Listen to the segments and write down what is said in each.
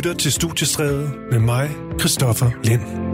lytter til Studiestræde med mig, Christoffer Lind.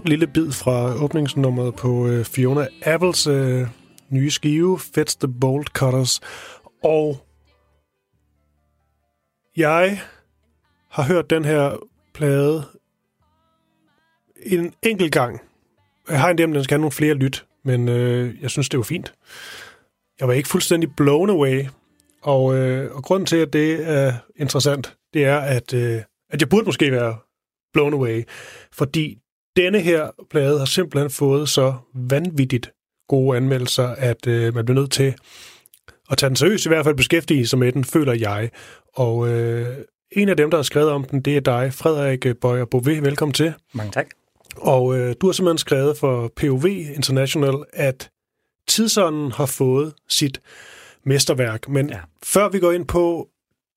Kort lille bid fra åbningsnummeret på øh, Fiona Apples øh, nye skive, Fetch the Bolt Cutters. Og jeg har hørt den her plade en enkelt gang. Jeg har en dem, den skal have nogle flere lyt, men øh, jeg synes, det var fint. Jeg var ikke fuldstændig blown away, og, øh, og grunden til, at det er interessant, det er, at, øh, at jeg burde måske være blown away, fordi denne her plade har simpelthen fået så vanvittigt gode anmeldelser, at øh, man bliver nødt til at tage den seriøst, i hvert fald beskæftige sig med den, føler jeg. Og øh, en af dem, der har skrevet om den, det er dig, Frederik Bøjer Bové. Velkommen til. Mange tak. Og øh, du har simpelthen skrevet for POV International, at tidsånden har fået sit mesterværk. Men ja. Før vi går ind på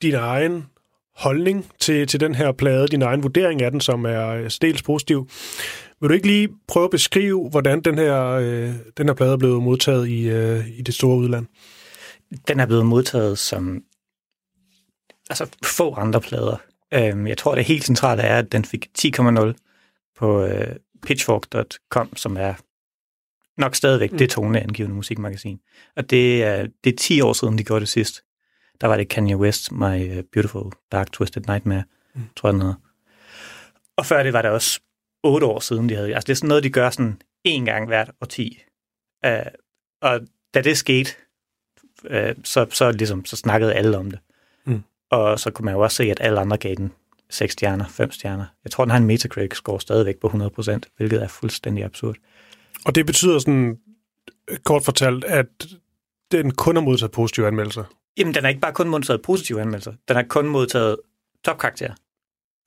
din egen holdning til, til den her plade, din egen vurdering af den, som er øh, stils positiv, vil du ikke lige prøve at beskrive, hvordan den her, øh, den her plade er blevet modtaget i, øh, i det store udland? Den er blevet modtaget som altså få andre plader. Øhm, jeg tror, det helt centrale er, at den fik 10,0 på øh, pitchfork.com, som er nok stadigvæk mm. det toneangivende musikmagasin. Og det er, det er 10 år siden, de gjorde det sidst. Der var det Kanye West, My øh, Beautiful Dark Twisted Nightmare, mm. tror jeg den hedder. Og før det var det også 8 år siden, de havde. Altså det er sådan noget, de gør sådan en gang hvert årti. Uh, og da det skete, uh, så, så, ligesom, så snakkede alle om det. Mm. Og så kunne man jo også se, at alle andre gav den 6 stjerner, 5 stjerner. Jeg tror, den har en Metacritic-score stadigvæk på 100%, hvilket er fuldstændig absurd. Og det betyder sådan, kort fortalt, at den kun har modtaget positive anmeldelser. Jamen, den har ikke bare kun modtaget positive anmeldelser. Den har kun modtaget topkarakterer.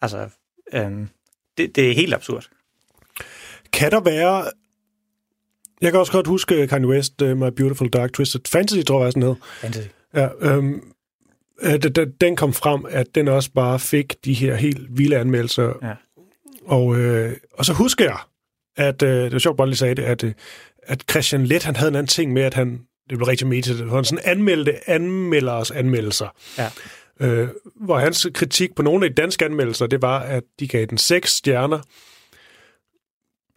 Altså, øhm, det, det er helt absurd. Kan der være... Jeg kan også godt huske Kanye West, uh, My Beautiful Dark Twisted Fantasy, tror jeg, sådan hed. Fantasy. Ja, øhm, øh, den- den- den kom frem, at den også bare fik de her helt vilde anmeldelser. Ja. Og, øh, og så husker jeg, at øh, det var sjovt, bare lige sagde det, at, øh, at Christian Let, han havde en anden ting med, at han, det blev rigtig han sådan anmeldte anmelders anmeldelser. Ja. Øh, hvor hans kritik på nogle af de danske anmeldelser, det var, at de gav den seks stjerner,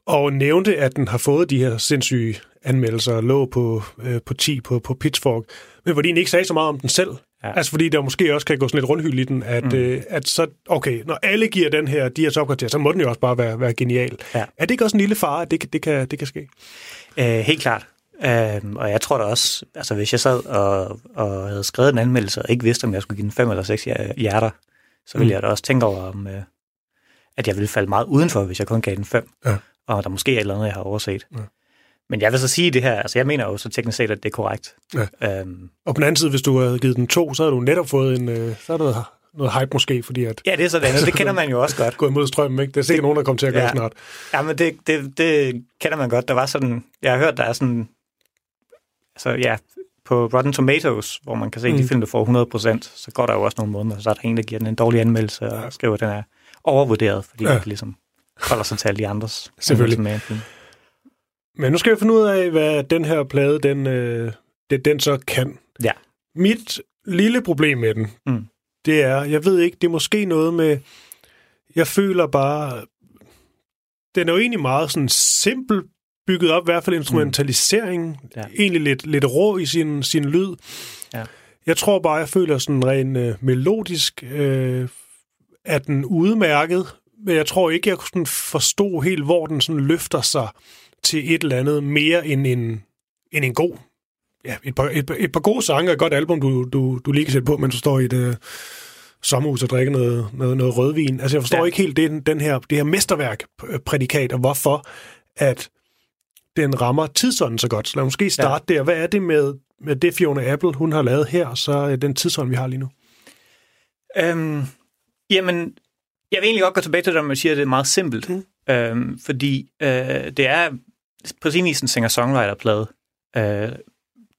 og nævnte, at den har fået de her sindssyge anmeldelser, lå på, øh, på 10 på, på Pitchfork, men hvor de ikke sagde så meget om den selv. Ja. Altså fordi der måske også kan gå sådan lidt rundhyld i den, at, mm. øh, at så, okay, når alle giver den her, de her topkarakterer, så må den jo også bare være, være genial. Ja. Er det ikke også en lille fare, at det, kan- det, kan, det kan ske? Øh, helt klart. Øh, og jeg tror da også, altså hvis jeg sad og, og havde skrevet en anmeldelse, og ikke vidste, om jeg skulle give den fem eller seks hjer- hjerter, så ville Mm. jeg da også tænke over, om, øh, at jeg ville falde meget udenfor, hvis jeg kun gav den fem. Ja. Og der måske er et eller andet, jeg har overset. Ja. Men jeg vil så sige det her, altså jeg mener jo så teknisk set, at det er korrekt. Ja. Øhm, Og på den anden side, hvis du havde givet den to, så havde du netop fået en, øh, så havde du noget hype måske, fordi at ja, det er sådan, det kender man jo også godt. gå imod strømmen, ikke? Det er sikkert nogen, der kommer til at gøre Ja. snart. Ja, men det, det, det kender man godt. Der var sådan, jeg har hørt, der er sådan, altså ja, på Rotten Tomatoes, hvor man kan se, at Mm. de film, der får 100%, så går der jo også nogle måneder, så er der en, der giver den en dårlig anmeldelse og skriver, at den er overvurderet, fordi Ja. det ligesom holder sig til alle de andres Selvfølgelig. med film. Men nu skal vi finde ud af, hvad den her plade, den, øh, det den så kan. Ja. Mit lille problem med den, Mm. det er, jeg ved ikke, det er måske noget med, jeg føler bare, den er jo egentlig meget sådan simpel bygget op, i hvert fald instrumentaliseringen, Mm. Ja. egentlig lidt, lidt rå i sin, sin lyd. Ja. Jeg tror bare, jeg føler sådan rent øh, melodisk, øh, er den udmærket, men jeg tror ikke, jeg sådan forstå helt, hvor den sådan løfter sig til et eller andet mere end en, end en god ja, et, par, et, par- et par gode sange og et godt album, du, du, du lige kan sætte på, mens du står i et øh, sommerhus og drikker noget, noget, noget rødvin. Altså, jeg forstår Ja. ikke helt den, den her, det her mesterværk-prædikat, og hvorfor at den rammer tidsånden så godt. Så lad os måske starte ja. der. Hvad er det med, med det Fiona Apple, hun har lavet her, så øh, den tidsånd, vi har lige nu? Øhm, jamen, jeg vil egentlig godt gå tilbage til det, når man siger, at det er meget simpelt. Mm. Øhm, fordi øh, det er på sin vis en singer-songwriter-plade. Øh,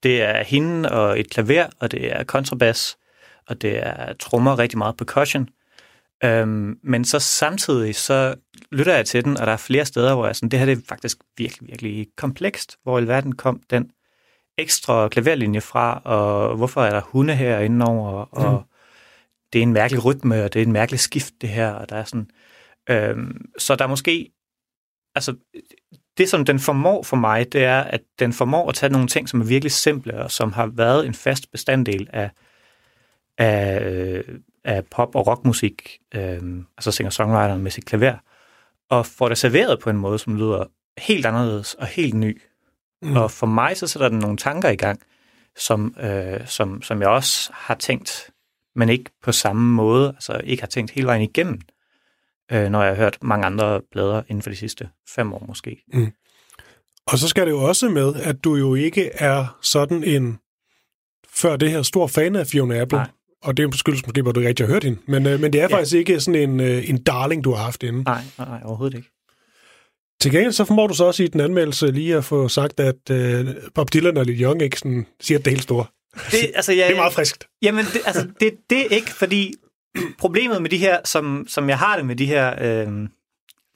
det er hende og et klaver, og det er kontrabas, og det er trommer, rigtig meget percussion. Øhm, men så samtidig, så lytter jeg til den, og der er flere steder, hvor jeg sådan, det her det er faktisk virkelig, virkelig komplekst. Hvor i alverden kom den ekstra klaverlinje fra, og hvorfor er der hunde her indenover, og Mm. det er en mærkelig rytme, og det er en mærkelig skift, det her, og der er sådan... Øhm, så der er måske... Altså, det som den formår for mig, det er, at den formår at tage nogle ting, som er virkelig simple, og som har været en fast bestanddel af, af, øh, af pop- og rockmusik, øhm, altså singer-songwriteren med sit klaver, og får det serveret på en måde, som lyder helt anderledes og helt ny. Mm. Og for mig, så sætter den nogle tanker i gang, som, øh, som, som jeg også har tænkt, men ikke på samme måde, altså ikke har tænkt hele vejen igennem, øh, når jeg har hørt mange andre plader inden for de sidste fem år måske. Og så skal det jo også med, at du jo ikke er sådan en, før det her, stor fan af Fiona Apple. Nej. Og det skyldes måske, hvor du rigtig har hørt hende. Men, øh, men det er Ja. faktisk ikke sådan en, øh, en darling, du har haft inden. Nej, nej, overhovedet ikke. Til gengæld så formår du så også i den anmeldelse lige at få sagt, at øh, Bob Dylan og Lil Young ikke sådan, siger, det er helt store. Det, altså, jeg, Det er meget friskt. Jamen, det, altså, det, det er ikke, fordi problemet med de her, som, som jeg har det med de her øh,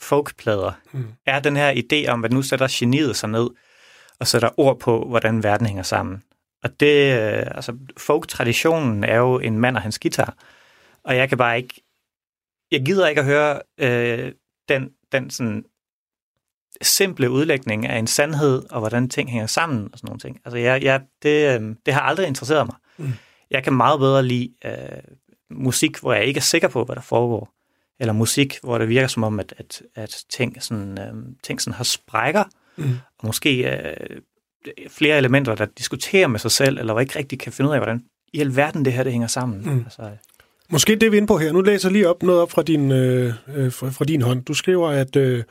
folkplader, Mm. er den her idé om, at nu sætter geniet sig ned og sætter ord på, hvordan verden hænger sammen. Og det, øh, altså, folk-traditionen er jo en mand og hans guitar, og jeg kan bare ikke, jeg gider ikke at høre øh, den, den sådan simple udlægning af en sandhed, og hvordan ting hænger sammen og sådan nogle ting. Altså, jeg, jeg, det, øh, det har aldrig interesseret mig. Mm. Jeg kan meget bedre lide øh, musik, hvor jeg ikke er sikker på, hvad der foregår. Eller musik, hvor det virker som om, at, at, at ting, sådan, øh, ting sådan har sprækker, Mm. og måske øh, flere elementer, der diskuterer med sig selv, eller hvor ikke rigtig kan finde ud af, hvordan i alverden det her det hænger sammen. Mm. Altså, Måske det, vi er inde på her. Nu læser jeg lige op noget op fra din, øh, øh, fra, fra din hånd. Du skriver, at øh,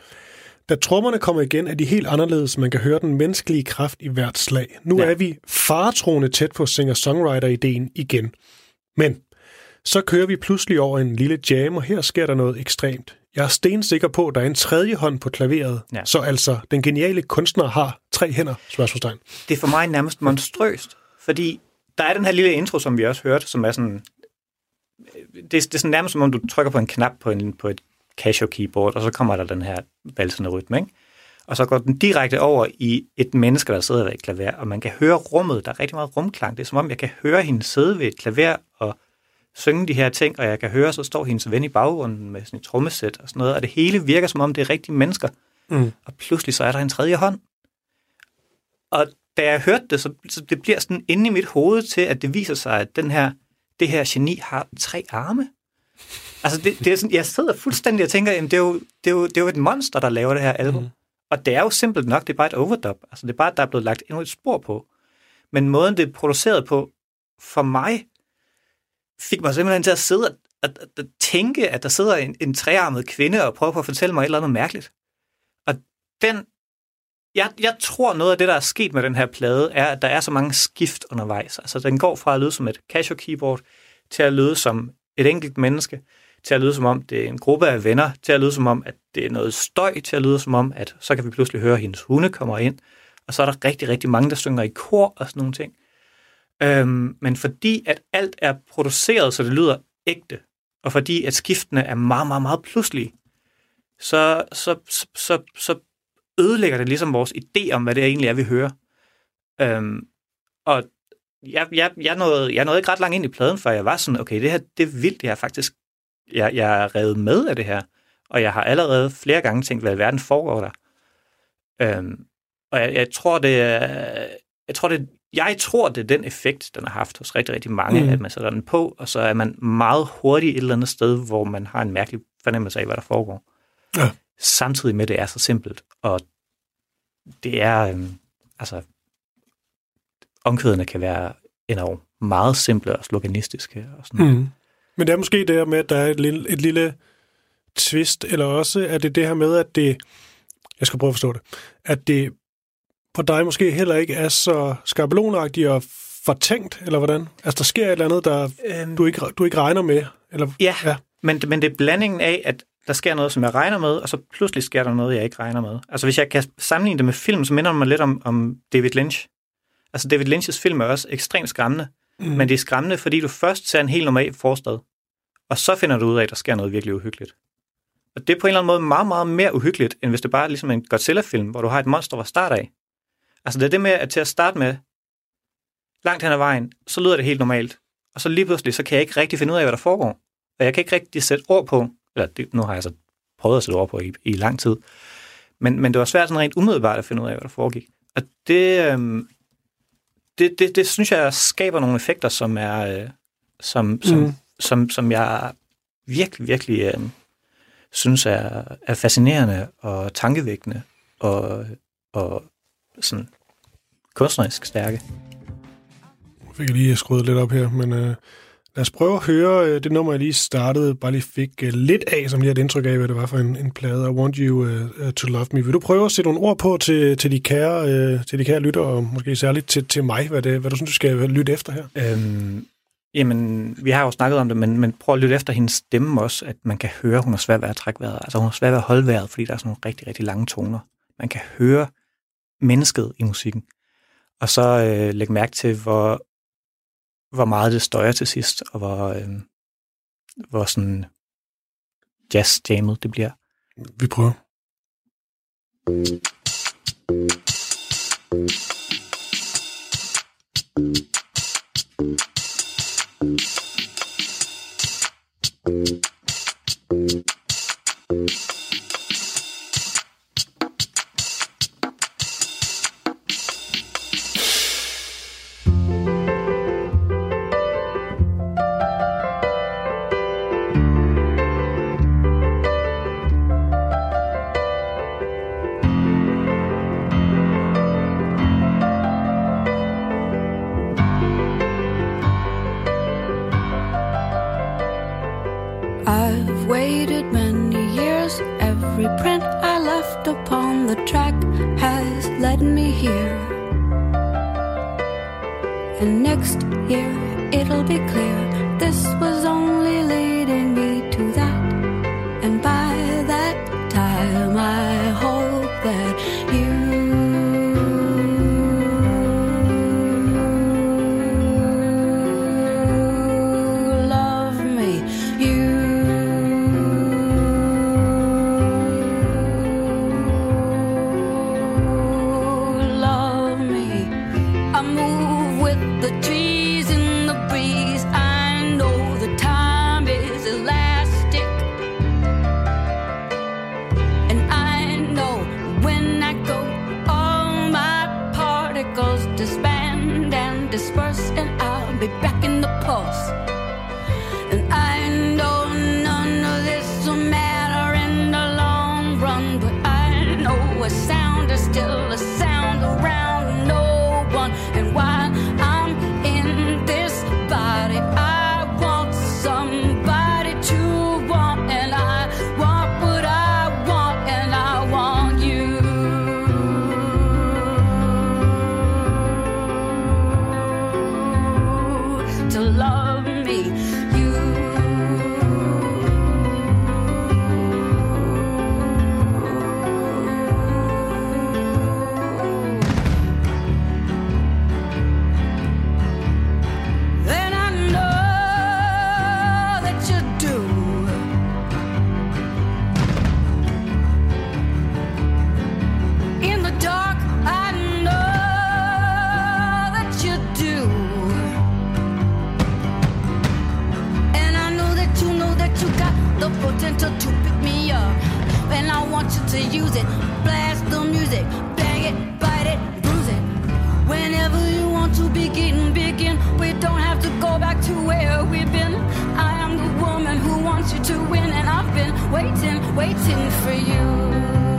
da trommerne kommer igen, er de helt anderledes. Man kan høre den menneskelige kraft i hvert slag. Nu ja. er vi faretroende tæt på singer-songwriter-ideen igen. Men så kører vi pludselig over en lille jam, og her sker der noget ekstremt. Jeg er stensikker på, at der er en tredje hånd på klaveret. Ja. Så altså, den geniale kunstner har tre hænder, spørgsmålstegn. det er for mig nærmest monstrøst, fordi der er den her lille intro, som vi også hørte, som er sådan... Det, det er sådan nærmest som om, du trykker på en knap på, en, på et Casio keyboard, og så kommer der den her valsende rytme, ikke? Og så går den direkte over i et menneske, der sidder ved et klaver, og man kan høre rummet. Der er rigtig meget rumklang. Det er som om, jeg kan høre hende sidde ved et klaver og synge de her ting, og jeg kan høre, så står hendes ven i baggrunden med sådan et trommesæt og sådan noget, og det hele virker som om, det er rigtige mennesker. Mm. Og pludselig så er der en tredje hånd. Og da jeg hørte det, så, så det bliver sådan inde i mit hoved til, at det viser sig, at den her, det her geni har tre arme. Altså, det, det er sådan, jeg sidder fuldstændig og tænker, jamen, det, er jo, det, er jo, det er jo et monster, der laver det her album. Mm. Og det er jo simpelt nok, det er bare et overdub. Altså, det er bare, at der er blevet lagt endnu et spor på. Men måden, det er produceret på, for mig, fik mig simpelthen til at sidde og at, at, at tænke, at der sidder en, en trearmet kvinde og prøver på at fortælle mig et eller andet mærkeligt. Og den, jeg, jeg tror noget af det, der er sket med den her plade, er, at der er så mange skift undervejs. Altså, den går fra at lyde som et Casio keyboard, til at lyde som et enkelt menneske, til at lyde som om, det er en gruppe af venner, til at lyde som om, at det er noget støj, til at lyde som om, at så kan vi pludselig høre, at hendes hunde kommer ind, og så er der rigtig, rigtig mange, der synger i kor og sådan nogle ting. Øhm, men fordi at alt er produceret, så det lyder ægte, og fordi at skiftene er meget, meget, meget pludselige, så, så, så, så, så ødelægger det ligesom vores idé om, hvad det egentlig er, vi hører. Øhm, og jeg, jeg, jeg, nåede, jeg nåede ikke ret langt ind i pladen, før jeg var sådan, okay, det her, det er vildt, jeg er faktisk, jeg, jeg er revet med af det her, og jeg har allerede flere gange tænkt, hvad i verden foregår der. Øhm, og jeg, jeg tror, det er, jeg tror, det, jeg tror, det er den effekt, den har haft hos rigtig, rigtig mange, Mm. at man sætter den på, og så er man meget hurtigt et eller andet sted, hvor man har en mærkelig fornemmelse af, hvad der foregår. Ja. Samtidig med, at det er så simpelt, og det er, øhm, altså, omkvædene kan være endnu meget simple og sloganistiske og sådan. Mm. Men det er måske det her med, at der er et lille, et lille twist, eller også er det det her med, at det, jeg skal prøve at forstå det, at det på dig måske heller ikke er så skabelonagtigt og fortænkt, eller hvordan? Altså, der sker et eller andet, der Øhm, du ikke, du ikke regner med, eller Ja, Ja. ja. Men, men det er blandingen af, at der sker noget, som jeg regner med, og så pludselig sker der noget, jeg ikke regner med. Altså hvis jeg kan sammenligne det med film, så minder det mig lidt om, om David Lynch. Altså David Lynch's film er også ekstremt skræmmende, Mm. mm. men det er skræmmende, fordi du først ser en helt normal forstad, og så finder du ud af, at der sker noget virkelig uhyggeligt. Og det er på en eller anden måde meget, meget mere uhyggeligt, end hvis det bare er ligesom en Godzilla-film, hvor du har et monster fra start af. Altså det er det med, at til at starte med, langt hen ad vejen, så lyder det helt normalt. Og så lige pludselig, så kan jeg ikke rigtig finde ud af, hvad der foregår. Og jeg kan ikke rigtig sætte ord på, eller det, nu har jeg så prøvet at sætte ord på i, i lang tid, men, men det var svært sådan rent umiddelbart at finde ud af, hvad der foregik. Og det, øhm, det, det, det synes jeg skaber nogle effekter, som er, øh, som, som, Mm. mm. som, som jeg virkelig, virkelig øh, synes er, er fascinerende og tankevækkende og, og sådan kunstnerisk stærke. Nu fik jeg lige skruet lidt op her, men øh, lad os prøve at høre øh, det nummer, jeg lige startede, bare lige fik øh, lidt af, som lige har et indtryk af, hvad det var for en, en plade, I Want You uh, to Love Me. Vil du prøve at sætte nogle ord på til, til, de, kære, øh, til de kære lytter, og måske særligt til, til mig, hvad, det, hvad du synes, du skal lytte efter her? Øhm, jamen, vi har jo snakket om det, men, men prøv at lytte efter hendes stemme også, at man kan høre, hun har svært ved at trække vejret. Altså hun har svært ved at holde vejret, fordi der er sådan nogle rigtig, rigtig lange toner. Man kan høre mennesket i musikken. Og så øh, læg mærke til, hvor, hvor meget det støjer til sidst, og hvor, øh, hvor sådan jazz-jammet det bliver. Vi prøver. I've waiting, for you.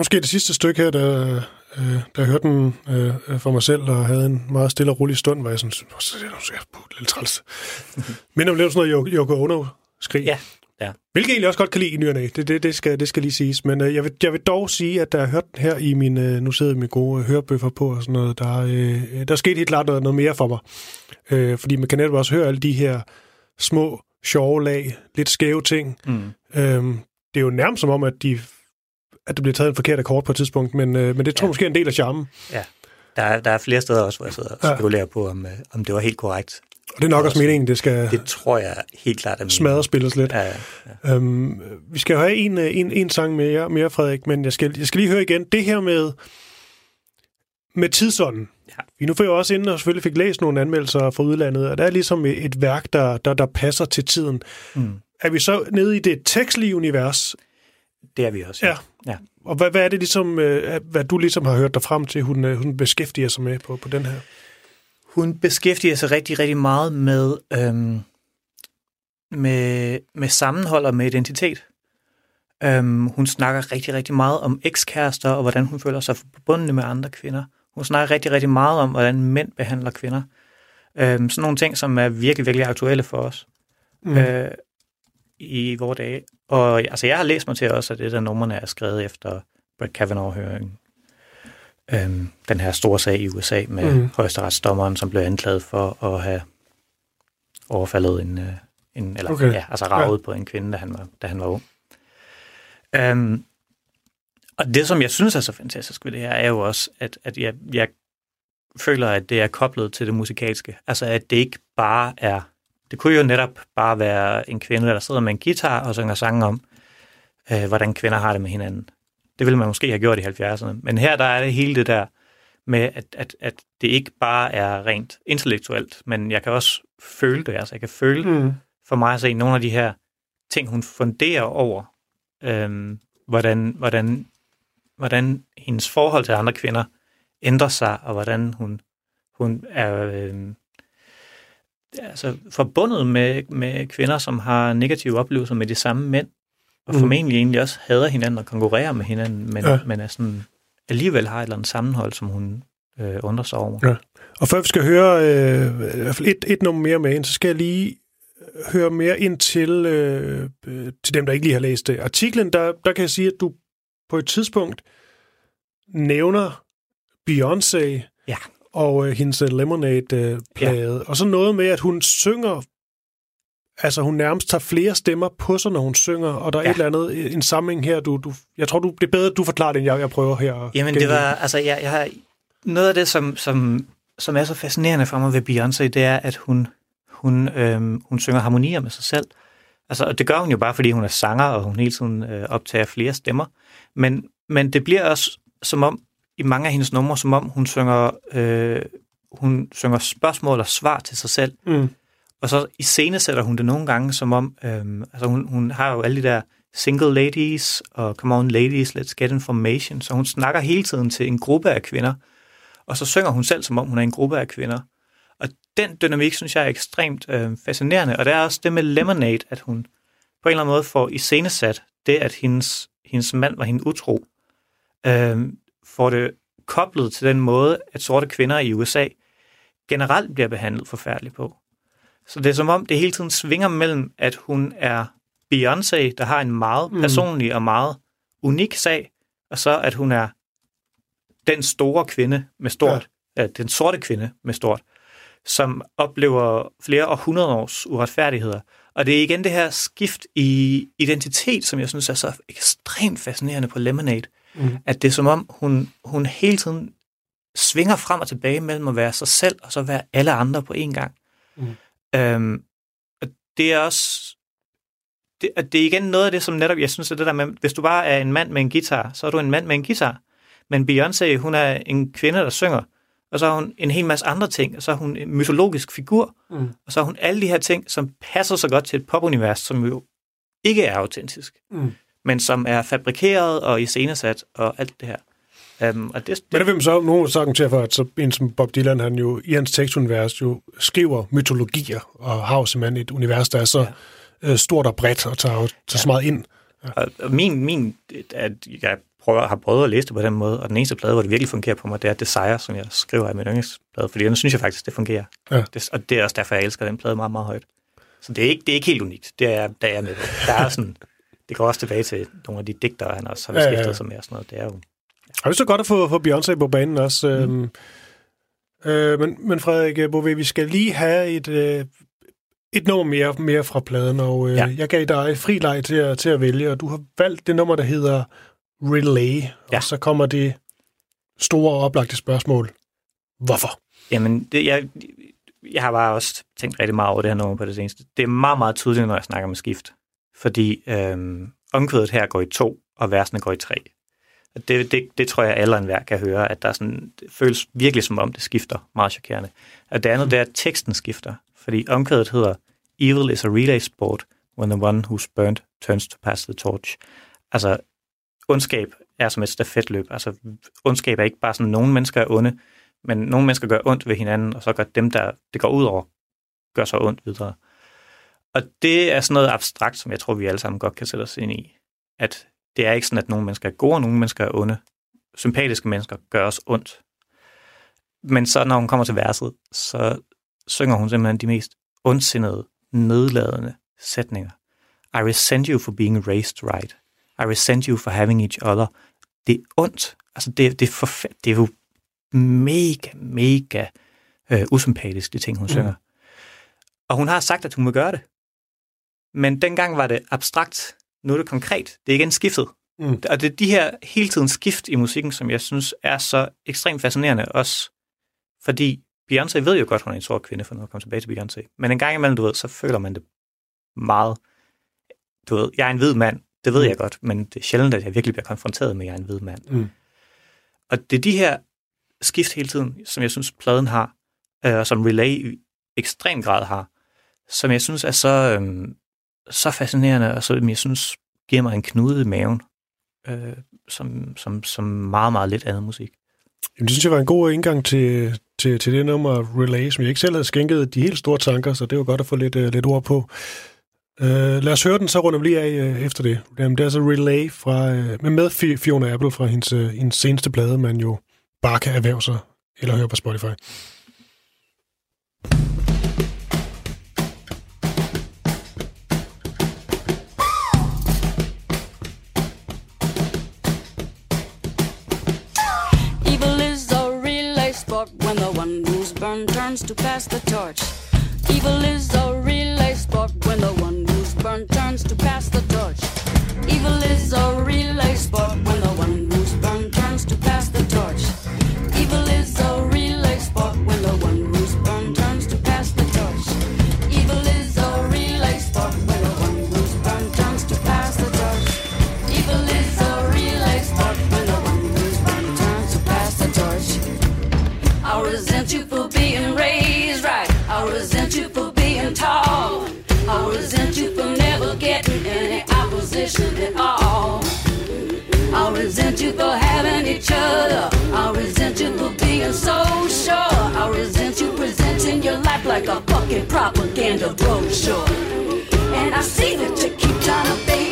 Måske det sidste stykke her, da, øh, jeg hørte den øh, for mig selv, og havde en meget stille og rolig stund, hvor jeg sådan, "Nå, så er det lidt træls. Men om lidt sådan noget Yoko Ono-skrig. Ja, ja. Hvilket jeg egentlig også godt kan lide i nyerne. Det, det, det, skal, det skal lige siges. Men øh, jeg, vil, jeg vil dog sige, at da jeg hørte den her i min... Øh, nu sidder jeg med gode hørebøffer på og sådan noget. Der, øh, der skete helt klart noget, noget mere for mig. Øh, fordi man kan netop også høre alle de her små, sjove lag, lidt skæve ting. Mm. Øh, det er jo nærmest som om, at de at der bliver taget en forkert akkord på et tidspunkt, men, øh, men det tror jeg Ja. måske er en del af charmen. Ja. Der er, der er flere steder også, hvor jeg sidder og Ja. spekulerer på, om, øh, om det var helt korrekt. Og det er nok også meningen, det skal Det tror jeg helt klart er meningen. smadre spilles lidt. Ja, ja. Øhm, vi skal have en, øh, en, en sang mere, mere, Frederik, men jeg skal, jeg skal lige høre igen. Det her med, med tidsånden. Ja. Vi nu får jo også inden og selvfølgelig fik læst nogle anmeldelser fra udlandet, og der er ligesom et, et værk, der, der, der passer til tiden. Mm. Er vi så nede i det tekstlige univers, Det er vi også. Ja. ja. og hvad, hvad er det ligesom, øh, hvad du ligesom har hørt dig frem til, hun, øh, hun beskæftiger sig med på, på den her? Hun beskæftiger sig rigtig, rigtig meget med, øhm, med, med sammenhold og med identitet. Øhm, hun snakker rigtig, rigtig meget om ekskærester og hvordan hun føler sig forbundet med andre kvinder. Hun snakker rigtig, rigtig meget om, hvordan mænd behandler kvinder. Øhm, sådan nogle ting, som er virkelig, virkelig aktuelle for os mm. øh, i vores dage. Og altså, jeg har læst mig til også, at det der numrene er skrevet efter Brett Kavanaugh-høringen. Øhm, den her store sag i USA med mm. højesteretsdommeren, som blev anklaget for at have overfaldet en, øh, en eller okay. ja, altså ravet ja. på en kvinde, da han var, da han var ung. Øhm, og det, som jeg synes er så fantastisk ved det her, er jo også, at, at jeg, jeg føler, at det er koblet til det musikalske. Altså, at det ikke bare er... Det kunne jo netop bare være en kvinde, der sidder med en guitar og synger sange om, øh, hvordan kvinder har det med hinanden. Det ville man måske have gjort i 70'erne. Men her der er det hele det der med, at, at, at det ikke bare er rent intellektuelt, men jeg kan også føle det. Altså, jeg kan føle Mm. for mig at se nogle af de her ting, hun funderer over, øhm, hvordan, hvordan, hvordan hendes forhold til andre kvinder ændrer sig, og hvordan hun, hun er øhm, altså forbundet med, med kvinder, som har negative oplevelser med de samme mænd, og Mm. formentlig egentlig også hader hinanden og konkurrerer med hinanden, men, Ja. men er sådan, alligevel har et eller andet sammenhold, som hun øh, undrer sig over. Ja. Og før vi skal høre øh, i hvert fald et, et nummer mere med ind, så skal jeg lige høre mere ind til, øh, øh, til dem, der ikke lige har læst det. Artiklen, der, der kan jeg sige, at du på et tidspunkt nævner Beyoncé Ja. Og øh, hendes Lemonade-plade. Øh, Og så noget med, at hun synger, altså hun nærmest tager flere stemmer på sig, når hun synger, og der er ja. Ja. et eller andet, en sammenhæng her, du, du, jeg tror, du, det er bedre, at du forklarer det, end jeg, jeg prøver her. Jamen det var, altså jeg, jeg har, noget af det, som, som, som er så fascinerende for mig ved Beyoncé, det er, at hun, hun, øhm, hun synger harmonier med sig selv. Altså, og det gør hun jo bare, fordi hun er sanger, og hun hele tiden øh, optager flere stemmer. Men, men det bliver også som om, i mange af hendes numre, som om hun synger, øh, hun synger spørgsmål og svar til sig selv. Mm. Og så i scene sætter hun det nogle gange, som om, øhm, altså hun, hun har jo alle de der single ladies, og come on ladies, let's get information. Så hun snakker hele tiden til en gruppe af kvinder, og så synger hun selv, som om hun er en gruppe af kvinder. Og den dynamik, synes jeg er ekstremt øh, fascinerende. Og det er også det med Lemonade, at hun på en eller anden måde får iscenesat det, at hendes, hendes mand var hende utro, øh, får det koblet til den måde, at sorte kvinder i USA generelt bliver behandlet forfærdeligt på. Så det er som om, det hele tiden svinger mellem, at hun er Beyoncé, der har en meget Mm. personlig og meget unik sag, og så at hun er den store kvinde med stort, ja. den sorte kvinde med stort, som oplever flere århundrede års uretfærdigheder. Og det er igen det her skift i identitet, som jeg synes er så ekstremt fascinerende på Lemonade. Mm. At det er som om, hun, hun hele tiden svinger frem og tilbage mellem at være sig selv, og så være alle andre på én gang. Mm. Øhm, det er også... Det, det er igen noget af det, som netop, jeg synes, er det der med, hvis du bare er en mand med en guitar, så er du en mand med en guitar. Men Beyoncé, hun er en kvinde, der synger, og så har hun en hel masse andre ting, og så har hun en mytologisk figur, mm. og så har hun alle de her ting, som passer så godt til et popunivers, som jo ikke er autentisk, mm. Men som er fabrikeret og iscenesat og alt det her. Um, og det, det, men der vil man så nogen argumentere for, at så en som Bob Dylan, han jo i hans tekstunivers jo skriver mytologier, og har jo simpelthen et univers, der er så ja. øh, stort og bredt, og tager, tager ja. så meget ind. Ja. Og min, min at jeg prøver, har prøvet at læse det på den måde, og den eneste plade, hvor det virkelig fungerer på mig, det er Desire, som jeg skriver i min yndlingsplade, fordi den synes jeg faktisk, det fungerer. Ja. Det, og det er også derfor, jeg elsker den plade meget, meget højt. Så det er ikke, det er ikke helt unikt, det er, der er med. Der er sådan, det går også tilbage til nogle af de digtere, han også har beskæftiget ja, ja. sig med og sådan noget. Det er jo... Ja. Og det er så godt at få, få Beyoncé på banen også. Mm. Øhm, øh, men, men Frederik Bové, vi skal lige have et, øh, et nummer mere, mere fra pladen, og øh, ja. jeg gav dig fri leg til at, til at vælge, og du har valgt det nummer, der hedder Relay, ja. og så kommer det store oplagte spørgsmål. Hvorfor? Jamen, det, jeg, jeg har bare også tænkt rigtig meget over det her nummer på det seneste. Det er meget, meget tydeligt, når jeg snakker med skift. Fordi øhm, omkvædet her går i to, og versene går i tre. Det, det, det tror jeg, alle enhver kan høre, at der er sådan, det føles virkelig som om, det skifter meget chokerende. Og det andet, mm. det er, at teksten skifter. Fordi omkvædet hedder, Evil is a relay sport, when the one who's burned turns to pass the torch. Altså, ondskab er som et stafetløb. Altså, ondskab er ikke bare sådan, nogle mennesker er onde, men nogle mennesker gør ondt ved hinanden, og så gør dem, der det går ud over, gør så ondt videre. Og det er sådan noget abstrakt, som jeg tror, vi alle sammen godt kan sætte os ind i. At det er ikke sådan, at nogle mennesker er gode, og nogle mennesker er onde. Sympatiske mennesker gør os ondt. Men så når hun kommer til verset, så synger hun simpelthen de mest ondsindede, nedladende sætninger. I resent you for being raised right. I resent you for having each other. Det er ondt. Altså, det, det, er, for, det er jo mega, mega øh, usympatisk, de ting, hun mm. synger. Og hun har sagt, at hun vil gøre det. Men dengang var det abstrakt. Nu er det konkret. Det er igen skiftet. Mm. Og det er de her hele tiden skift i musikken, som jeg synes er så ekstremt fascinerende også. Fordi Beyoncé ved jo godt, hun er en sort kvinde, for nu at komme tilbage til Beyoncé. Men en gang imellem, du ved, så føler man det meget. Du ved, jeg er en hvid mand, det ved mm. jeg godt, men det er sjældent, at jeg virkelig bliver konfronteret med, at jeg er en hvid mand. Mm. Og det er de her skift hele tiden, som jeg synes, pladen har, øh, og som Relay i ekstrem grad har, som jeg synes er så, øh, så fascinerende, og som jeg synes giver mig en knude i maven, øh, som, som, som meget, meget lidt andet musik. Jamen, det synes jeg var en god indgang til, til, til det nummer Relay, som jeg ikke selv havde skænket de helt store tanker, så det var godt at få lidt, uh, lidt ord på. Uh, lad os høre den, så runder vi lige af uh, efter det. Jamen, det er altså Relay fra, uh, med, med Fiona Apple fra hendes, uh, hendes seneste plade, man jo bare kan erhverve sig eller høre på Spotify. To pass the at all. I resent you for having each other. I'll resent you for being so sure. I'll resent you presenting your life like a fucking propaganda brochure. And I see that you keep trying to bait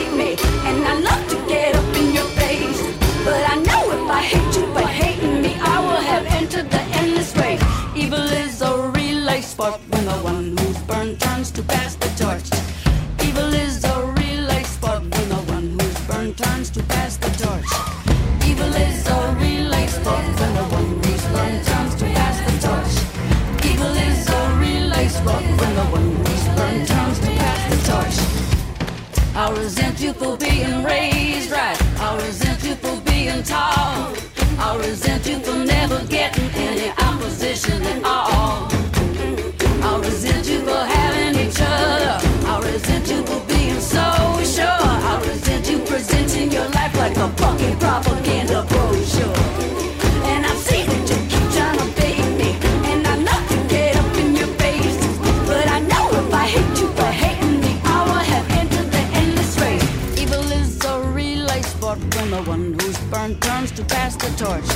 the torch.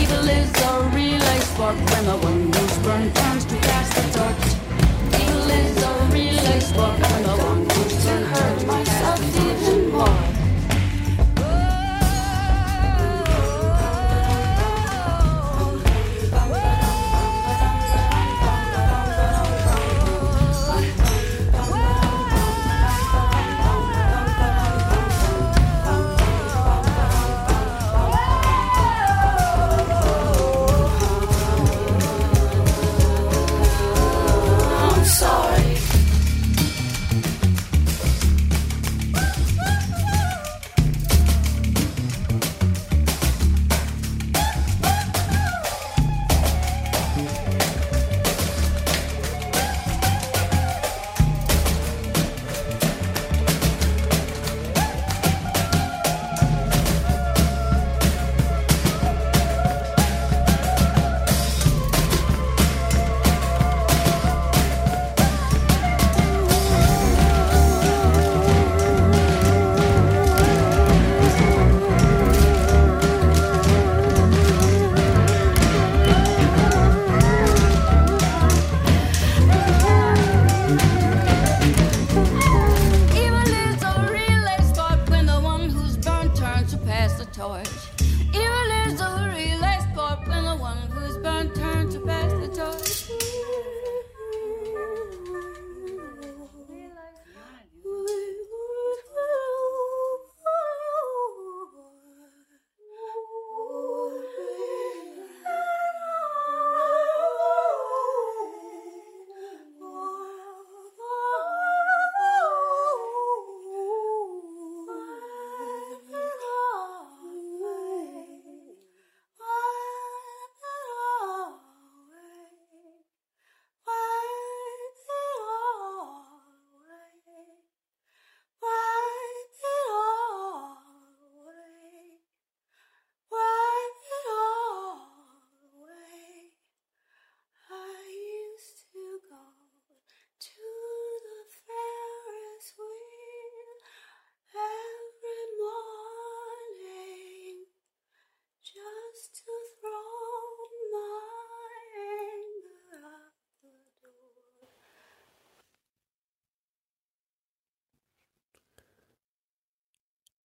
Evil is a relay sport when the one who's burned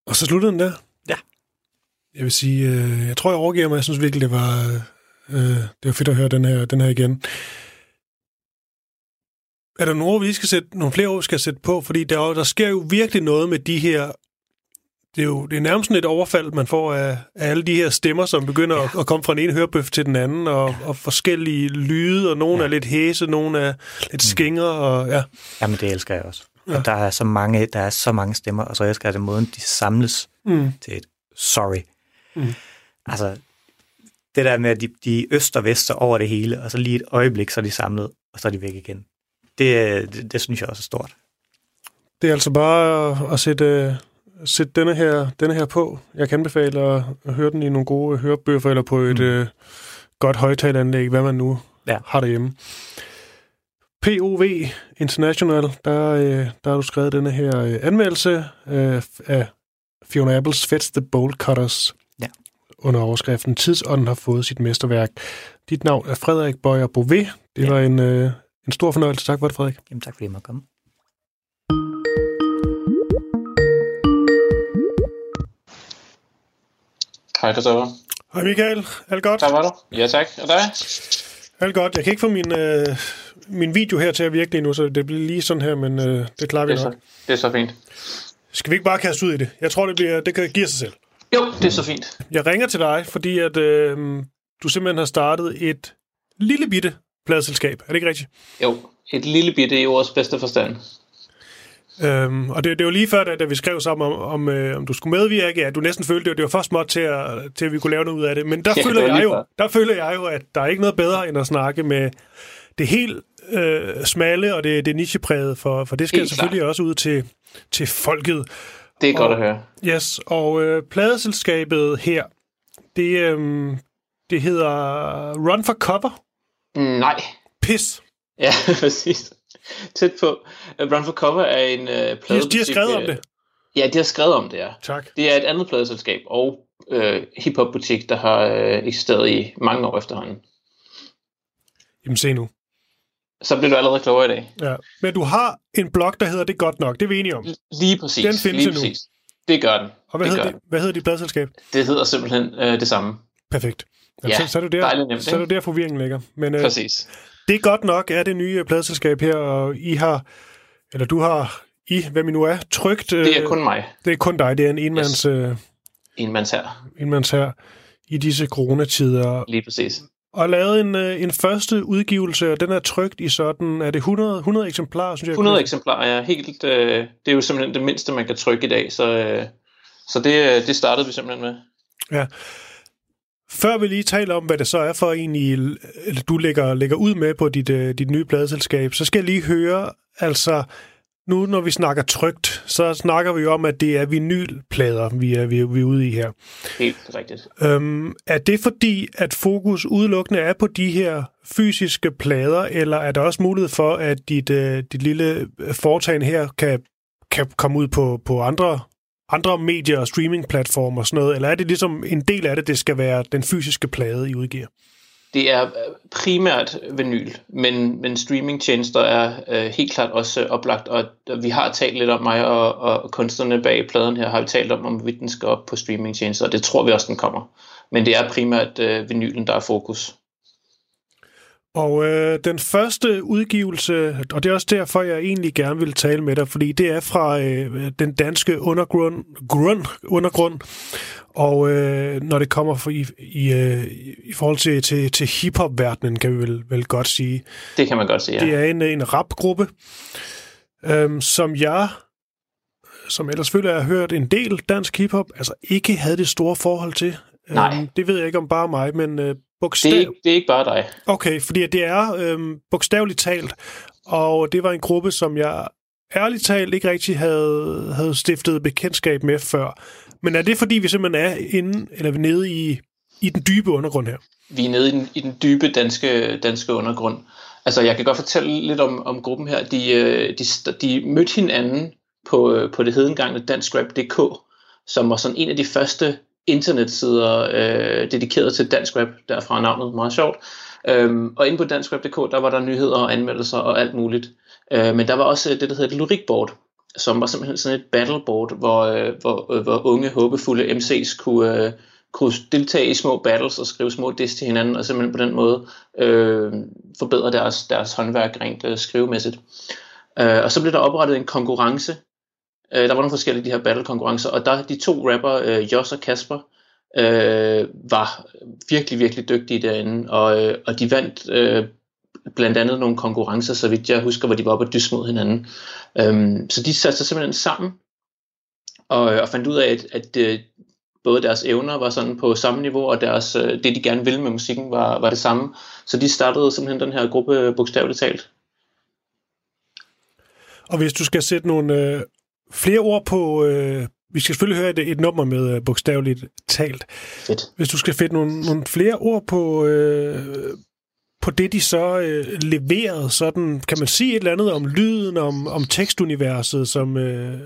Og så sluttede den der. Ja. Jeg vil sige, øh, jeg tror, jeg overgiver mig. Jeg synes virkelig, det var, øh, det var fedt at høre den her, den her igen. Er der nogle ord, vi skal sætte, nogle flere ord, vi skal sætte på? Fordi der, er der sker jo virkelig noget med de her... Det er jo det er nærmest et overfald, man får af, af alle de her stemmer, som begynder ja. at, at komme fra en ene hørebøf til den anden, og, og forskellige lyde, og nogle ja. er lidt hæse, nogle er lidt skingre, og ja. Jamen, det elsker jeg også. Ja. Og der er, så mange, der er så mange stemmer, og så elsker jeg den måde, de samles Mm. til et sorry. Mm. Altså, det der med, at de, de øster og vester over det hele, og så lige et øjeblik, så er de samlet, og så er de væk igen. Det, det, det synes jeg også er stort. Det er altså bare at, at sætte, sætte denne, her, denne her på. Jeg kan anbefale at, at høre den i nogle gode hørebøffer eller på et mm. øh, godt højtaleranlæg, hvad man nu Ja. har derhjemme. POV International, der, øh, der har du skrevet denne her øh, anmeldelse øh, af Fiona Apples Fets the Bolt Cutters Ja. under overskriften Tidsånden har fået sit mesterværk. Dit navn er Frederik Bøjer Bové. Det Ja. var en, øh, en stor fornøjelse. Tak for det, Frederik. Jamen, tak fordi jeg måtte komme. Hej Christoffer. Hej Michael, alt godt? Der var du. Ja tak. Og dig? Alt godt. Jeg kan ikke få min, øh, min video her til at virke lige nu, så det bliver lige sådan her, men øh, det klarer vi Det er, nok. så, det er så fint. Skal vi ikke bare kaste ud i det? Jeg tror, det, bliver, det kan give sig selv. Jo, det er så fint. Jeg ringer til dig, fordi at, øh, du simpelthen har startet et lille bitte pladselskab. Er det ikke rigtigt? Jo, et lille bitte i ordets bedste forstand. Øhm, og det, det var lige før, da, da vi skrev sammen om, om, øh, om du skulle medvirke, at du næsten følte, det, det var først småt til, at, til, at vi kunne lave noget ud af det. Men der, Ja, føler jeg jo, der føler jeg jo, at der er ikke noget bedre, end at snakke med det helt øh, smalle og det, det nichepræget, for, for det skal Helt selvfølgelig også ud til, til folket. Det er godt Og- at høre. Yes, og øh, pladeselskabet her, det, øh, det hedder Run for Cover. Mm, Nej. Pis. Ja, præcis. Tæt på. Uh, Run for Cover er en uh, De, har- pladebutik. de har skrevet om øh, det. Ja, de har skrevet om det, ja. Tak. Det er et andet pladeselskab og uh, hiphop-butik, der har uh, eksisteret i mange år efterhånden. Jamen se nu. Så bliver du allerede klogere i dag. Ja. Men du har en blog, der hedder Det godt nok. Det er vi enige om. Lige præcis. Den findes lige endnu. præcis. Det gør den. Og hvad det hedder det, hvad hedder dit pladselskab? Det hedder simpelthen uh, det samme. Perfekt. Jamen, Ja, så, så, er det der, nemt, så er det der forvirringen ligger. Men øh, Præcis. det er godt nok, er det nye øh, pladselskab her, og I har, eller du har, I, hvem I nu er, trygt. Øh, Det er kun mig. det er kun dig, det er en enmands, Yes. øh, En mands her. enmands her i disse coronatider. Lige præcis. Og lavet en, øh, en første udgivelse, og den er trygt i sådan, er det 100, 100 eksemplarer, synes jeg? 100 eksemplarer er helt... Øh, det er jo simpelthen det mindste, man kan trykke i dag, så, øh, så det, øh, det startede vi simpelthen med. Ja. Før vi lige taler om, hvad det så er for en, I, du lægger, lægger ud med på dit, øh, dit nye pladeselskab, så skal jeg lige høre, altså nu når vi snakker trygt, så snakker vi om, at det er vinylplader, vi er, vi vi er ude i her. Helt rigtigt. Øhm, er det fordi, at fokus udelukkende er på de her fysiske plader, eller er der også mulighed for, at dit, øh, dit lille foretagende her kan, kan komme ud på, på andre, andre medier og streamingplatformer og sådan noget? Eller er det ligesom en del af det, det skal være den fysiske plade, I udgiver? Det er øh, primært vinyl, men, men streamingtjenester er øh, helt klart også øh, oplagt, og og vi har talt lidt om mig og, og kunstnerne bag pladen her, har vi talt om, om hvorvidt den skal op på streamingtjenester, og det tror vi også, den kommer. Men det er primært øh, vinylen, der er fokus. Og øh, den første udgivelse, og det er også derfor, jeg egentlig gerne vil tale med dig, fordi det er fra øh, den danske undergrund, grund, undergrund og øh, når det kommer for, i, i, øh, i forhold til, til, til hiphop-verdenen, kan vi vel, vel godt sige. Det kan man godt sige, Det ja. er en, en rapgruppe, øhm, som jeg, som ellers selvfølgelig har hørt en del dansk hiphop, altså ikke havde det store forhold til. Nej. Øhm, det ved jeg ikke om bare mig, men øh, bogstav... Det er, ikke, det er ikke bare dig. Okay, fordi det er øhm, bogstaveligt talt, og det var en gruppe, som jeg ærligt talt ikke rigtig havde, havde stiftet bekendtskab med før. Men er det fordi, vi simpelthen er inde, eller vi nede i, i den dybe undergrund her? Vi er nede i den, i den dybe danske, danske undergrund. Altså, jeg kan godt fortælle lidt om, om gruppen her. De, øh, de, de mødte hinanden på, øh, på det hedengangne danskrap.dk, som var sådan en af de første internetsider øh, dedikeret til dansk rap, derfra er navnet meget sjovt. Øhm, og inde på danskrap.dk, der var der nyheder og anmeldelser og alt muligt. Øh, men der var også øh, det, der hedder et lyrikboard, som var simpelthen sådan et battleboard, hvor, øh, hvor, øh, hvor unge, håbefulde MC's kunne, øh, kunne deltage i små battles og skrive små diss til hinanden, og simpelthen på den måde øh, forbedre deres, deres håndværk rent øh, skrivemæssigt. Øh, og så blev der oprettet en konkurrence. Øh, der var nogle forskellige de her battle-konkurrencer, og der de to rapper, øh, Jos og Kasper, øh, var virkelig, virkelig dygtige derinde, og, øh, og de vandt øh, blandt andet nogle konkurrencer, så vidt jeg husker, hvor de var oppe og dyst mod hinanden. Øhm, så de satte sig simpelthen sammen og, øh, og fandt ud af, at, at øh, både deres evner var sådan på samme niveau, og deres, øh, det de gerne ville med musikken var, var det samme. Så de startede simpelthen den her gruppe bogstaveligt talt. Og hvis du skal sætte nogle øh, flere ord på... Øh, vi skal selvfølgelig høre et, et nummer med øh, bogstaveligt talt. Fedt. Hvis du skal sætte nogle, nogle flere ord på, øh, på det, de så øh, leverede, sådan, kan man sige et eller andet om lyden, om, om tekstuniverset, som, øh,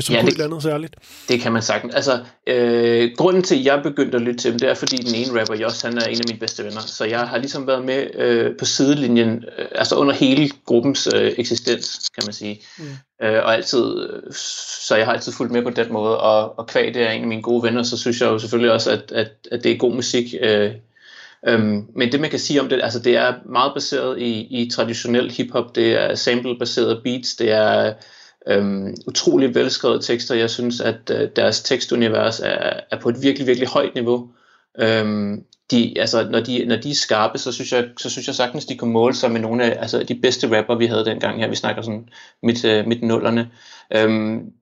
som Ja, det- et eller andet særligt? Det kan man sagtens. Altså, øh, grunden til, at jeg begyndte at lytte til dem, det er, fordi den ene rapper, Joss, han er en af mine bedste venner. Så jeg har ligesom været med øh, på sidelinjen, øh, altså under hele gruppens øh, eksistens, kan man sige. Mm. Øh, og altid, øh, så jeg har altid fulgt med på den måde, og, og kvæg det er en af mine gode venner, så synes jeg jo selvfølgelig også, at, at, at det er god musik. Øh, Øhm, men det man kan sige om det, altså det er meget baseret i, i traditionel hiphop, det er sample-baserede beats, det er øhm, utrolig velskrevet tekster. Jeg synes, at øh, deres tekstunivers er, er på et virkelig, virkelig højt niveau. Øhm, de, altså, når, de, når de er skarpe, så synes, jeg, så synes jeg sagtens, de kunne måle sig med nogle af altså, de bedste rapper, vi havde dengang her. Vi snakker sådan midt, uh, midt nullerne. Øhm,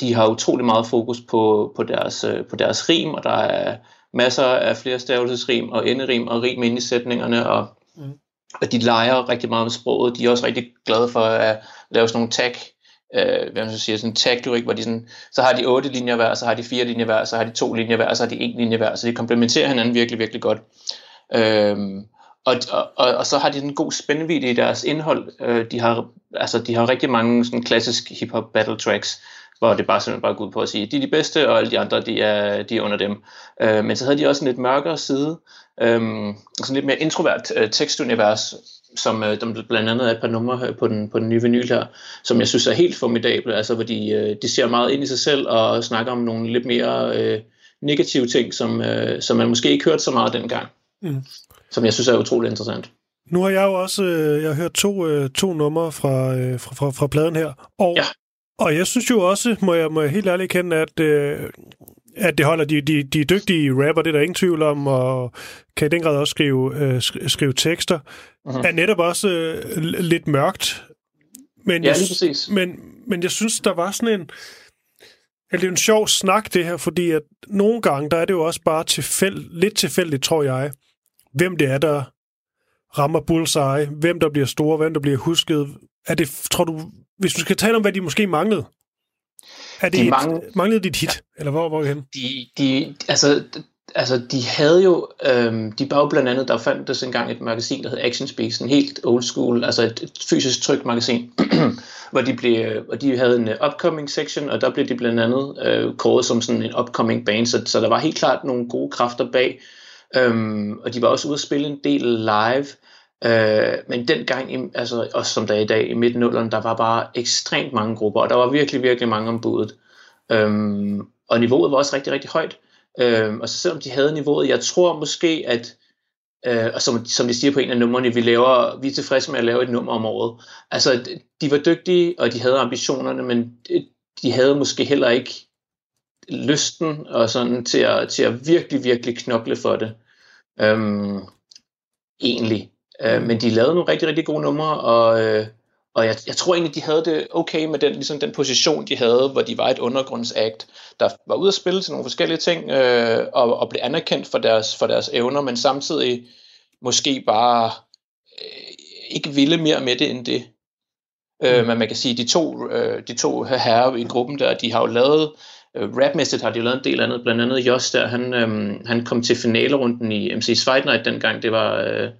de har utrolig meget fokus på, på, deres, uh, på deres rim, og der er masser af flere stavelsesrim og enderim og rim ind i sætningerne, og, mm. og de leger rigtig meget med sproget. De er også rigtig glade for at lave sådan nogle tag, øh, hvad man så siger, sådan tag hvor de sådan, så har de otte linjer hver, så har de fire linjer hver, så har de to linjer hver, så har de en linje hver, så de komplementerer hinanden virkelig, virkelig godt. Øhm, og, og, og, så har de en god spændvidde i deres indhold. Øh, de, har, altså, de har rigtig mange sådan klassisk hip-hop battle tracks, hvor det bare simpelthen bare går ud på at sige, de er de bedste, og alle de andre, de er, de er under dem. Øh, men så havde de også en lidt mørkere side, øh, sådan lidt mere introvert øh, tekstunivers, som øh, der blandt andet er et par numre på den, på den nye vinyl her, som jeg synes er helt formidable, altså hvor de, øh, de ser meget ind i sig selv og snakker om nogle lidt mere øh, negative ting, som, øh, som man måske ikke hørte så meget dengang, mm. som jeg synes er utrolig interessant. Nu har jeg jo også øh, jeg har hørt to, øh, to numre fra, øh, fra, fra, fra pladen her, og, ja. og jeg synes jo også, må jeg, må jeg helt ærligt kende, at øh, at det holder de, de, de dygtige rapper, det er der ingen tvivl om, og kan i den grad også skrive, øh, skrive tekster, uh-huh. er netop også øh, lidt mørkt. Men ja, jeg, lige præcis. Men, men jeg synes, der var sådan en... Det er en sjov snak, det her, fordi at nogle gange, der er det jo også bare tilfæld, lidt tilfældigt, tror jeg, hvem det er, der rammer bullseye, hvem der bliver store, hvem der bliver husket. Er det, tror du, hvis du skal tale om, hvad de måske manglede, er det de et, manglede dit hit, ja. eller hvor, hvor hen? De, de, altså, altså, de havde jo, øhm, de var jo blandt andet, der fandtes engang et magasin, der hed Action Space, en helt old school, altså et, et fysisk trygt magasin, hvor de, blev, hvor de havde en uh, upcoming section, og der blev de blandt andet øh, kåret som sådan en upcoming band, så, så der var helt klart nogle gode kræfter bag, øhm, og de var også ude at spille en del live, Øh, men dengang, altså også som der er i dag, i midten der var bare ekstremt mange grupper, og der var virkelig, virkelig mange om budet. Øhm, og niveauet var også rigtig, rigtig højt. Øhm, og så selvom de havde niveauet, jeg tror måske, at øh, og som, som de siger på en af numrene, vi, laver, vi er tilfredse med at lave et nummer om året. Altså, de var dygtige, og de havde ambitionerne, men øh, de havde måske heller ikke lysten og sådan til at, til at virkelig, virkelig knokle for det. Øhm, egentlig. Øh, men de lavede nogle rigtig, rigtig gode numre, og, øh, og jeg, jeg tror egentlig, de havde det okay med den, ligesom den position, de havde, hvor de var et undergrundsakt, der var ude at spille til nogle forskellige ting, øh, og, og blev anerkendt for deres, for deres evner, men samtidig måske bare øh, ikke ville mere med det end det. Øh, mm. men man kan sige, de to, øh, de to herrer i gruppen der, de har jo lavet, øh, rapmæssigt har de jo lavet en del andet, blandt andet Josh der, han, øh, han kom til finalerunden i MC Fight Night dengang, det var... Øh,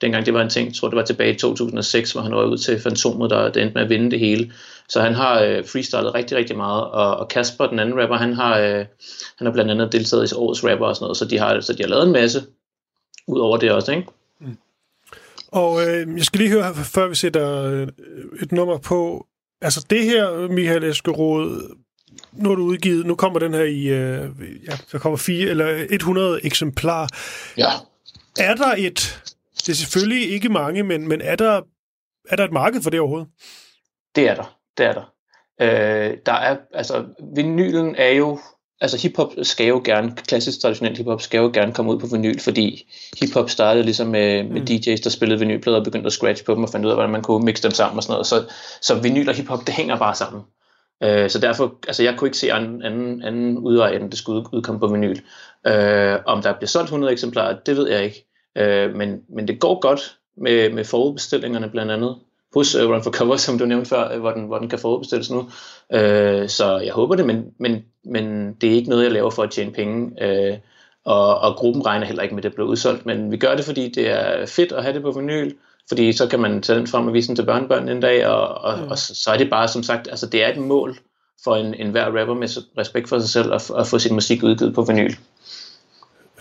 dengang det var en ting, jeg tror det var tilbage i 2006, hvor han var ud til Fantomet, der, endte med at vinde det hele. Så han har øh, freestylet rigtig, rigtig meget, og, og Kasper, den anden rapper, han har, øh, han har blandt andet deltaget i årets rapper og sådan noget, så de har, så de har lavet en masse ud over det også, ikke? Mm. Og øh, jeg skal lige høre, før vi sætter øh, et nummer på, altså det her, Michael Eskerod, nu er du udgivet, nu kommer den her i, øh, ja, der kommer fire, eller 100 eksemplar. Ja. Er der et, det er selvfølgelig ikke mange, men, men er, der, er der et marked for det overhovedet? Det er der. Det er der. Øh, der er, altså, vinylen er jo, altså hiphop skal jo gerne, klassisk traditionel hiphop skal jo gerne komme ud på vinyl, fordi hiphop startede ligesom med, med mm. DJ's, der spillede vinylplader og begyndte at scratch på dem og fandt ud af, hvordan man kunne mixe dem sammen og sådan noget. Så, så vinyl og hiphop, det hænger bare sammen. Øh, så derfor, altså jeg kunne ikke se anden, anden, anden udvej, end det skulle udkomme på vinyl. Øh, om der bliver solgt 100 eksemplarer, det ved jeg ikke. Øh, men, men det går godt med, med forudbestillingerne blandt andet hos uh, Run for Cover, som du nævnte før, øh, hvor den, hvor den kan forudbestilles nu. Øh, så jeg håber det, men, men, men det er ikke noget, jeg laver for at tjene penge. Øh, og, og gruppen regner heller ikke med, at det bliver udsolgt, men vi gør det, fordi det er fedt at have det på vinyl, fordi så kan man tage den frem og vise den til børnebørn en dag, og, og, mm. og så, så er det bare, som sagt, altså det er et mål for en, en hver rapper med respekt for sig selv at, at få sin musik udgivet på vinyl.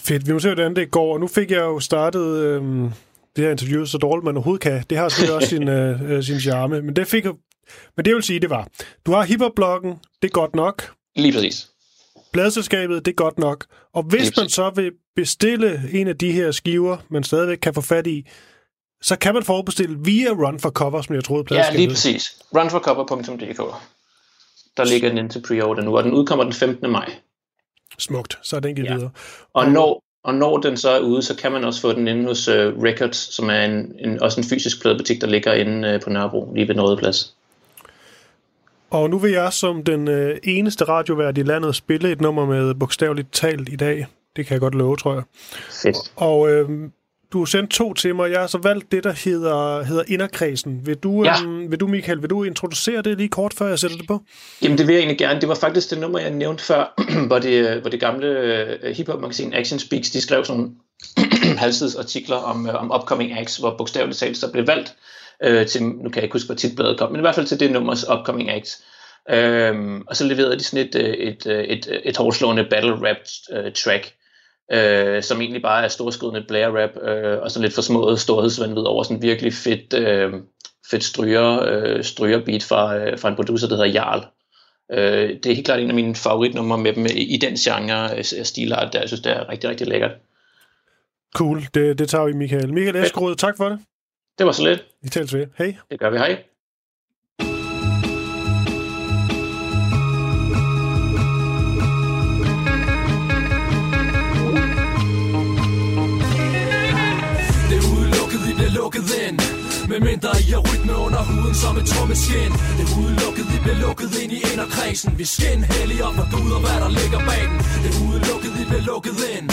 Fedt. Vi må se, hvordan det går. Og nu fik jeg jo startet øhm, det her interview så dårligt man overhovedet kan. Det har selvfølgelig også sin, øh, øh, sin charme. Men det fik jeg... Men det vil sige, det var, du har hiphop-bloggen, det er godt nok. Lige præcis. Bladselskabet, det er godt nok. Og hvis man så vil bestille en af de her skiver, man stadigvæk kan få fat i, så kan man forudbestille via Run for Cover, som jeg troede, Ja, lige præcis. Runforcover.dk. Der ligger den ind til pre-order nu, og den udkommer den 15. maj. Smukt, så er den givet ja. videre. Og når, Og når den så er ude, så kan man også få den inde hos uh, Records, som er en, en, også en fysisk pladebutik, der ligger inde uh, på Nørrebro, lige ved Nådeplads. Og nu vil jeg som den øh, eneste radiovært i landet spille et nummer med bogstaveligt talt i dag. Det kan jeg godt love, tror jeg. Fedt. Og øh, du har sendt to til mig. Jeg har så valgt det, der hedder, hedder Inderkredsen. Vil du, Ja. øh, vil du, Michael, vil du introducere det lige kort, før jeg sætter det på? Jamen det vil jeg egentlig gerne. Det var faktisk det nummer, jeg nævnte før, hvor det, hvor det gamle uh, hiphop-magasin Action Speaks, de skrev sådan nogle halvsidsartikler om, uh, om upcoming acts, hvor bogstaveligt talt så blev valgt uh, til, nu kan jeg ikke huske, hvor tit bladet kom, men i hvert fald til det nummers upcoming acts. Um, og så leverede de sådan et, øh, et, et, et, et hårdslående battle rap track, uh, som egentlig bare er storskudende blære rap, uh, og sådan lidt forsmået storhedsvandvid over sådan virkelig fedt, uh, fedt stryger, uh, stryger beat fra, uh, fra en producer, der hedder Jarl. Øh, det er helt klart en af mine favoritnumre med dem i, den genre stilart, der jeg synes, det er rigtig, rigtig lækkert. Cool, det, det tager vi, Michael. Michael Eskerud, tak for det. Det var så lidt. Vi tales ved. Hej. Det gør vi. Hej. Med mindre I har rytme under huden som et trommeskin. Det er udelukket, I bliver lukket ind i inderkredsen. Vi skin hellig op for Gud og hvad der ligger bag den. Det er udelukket, I bliver lukket ind.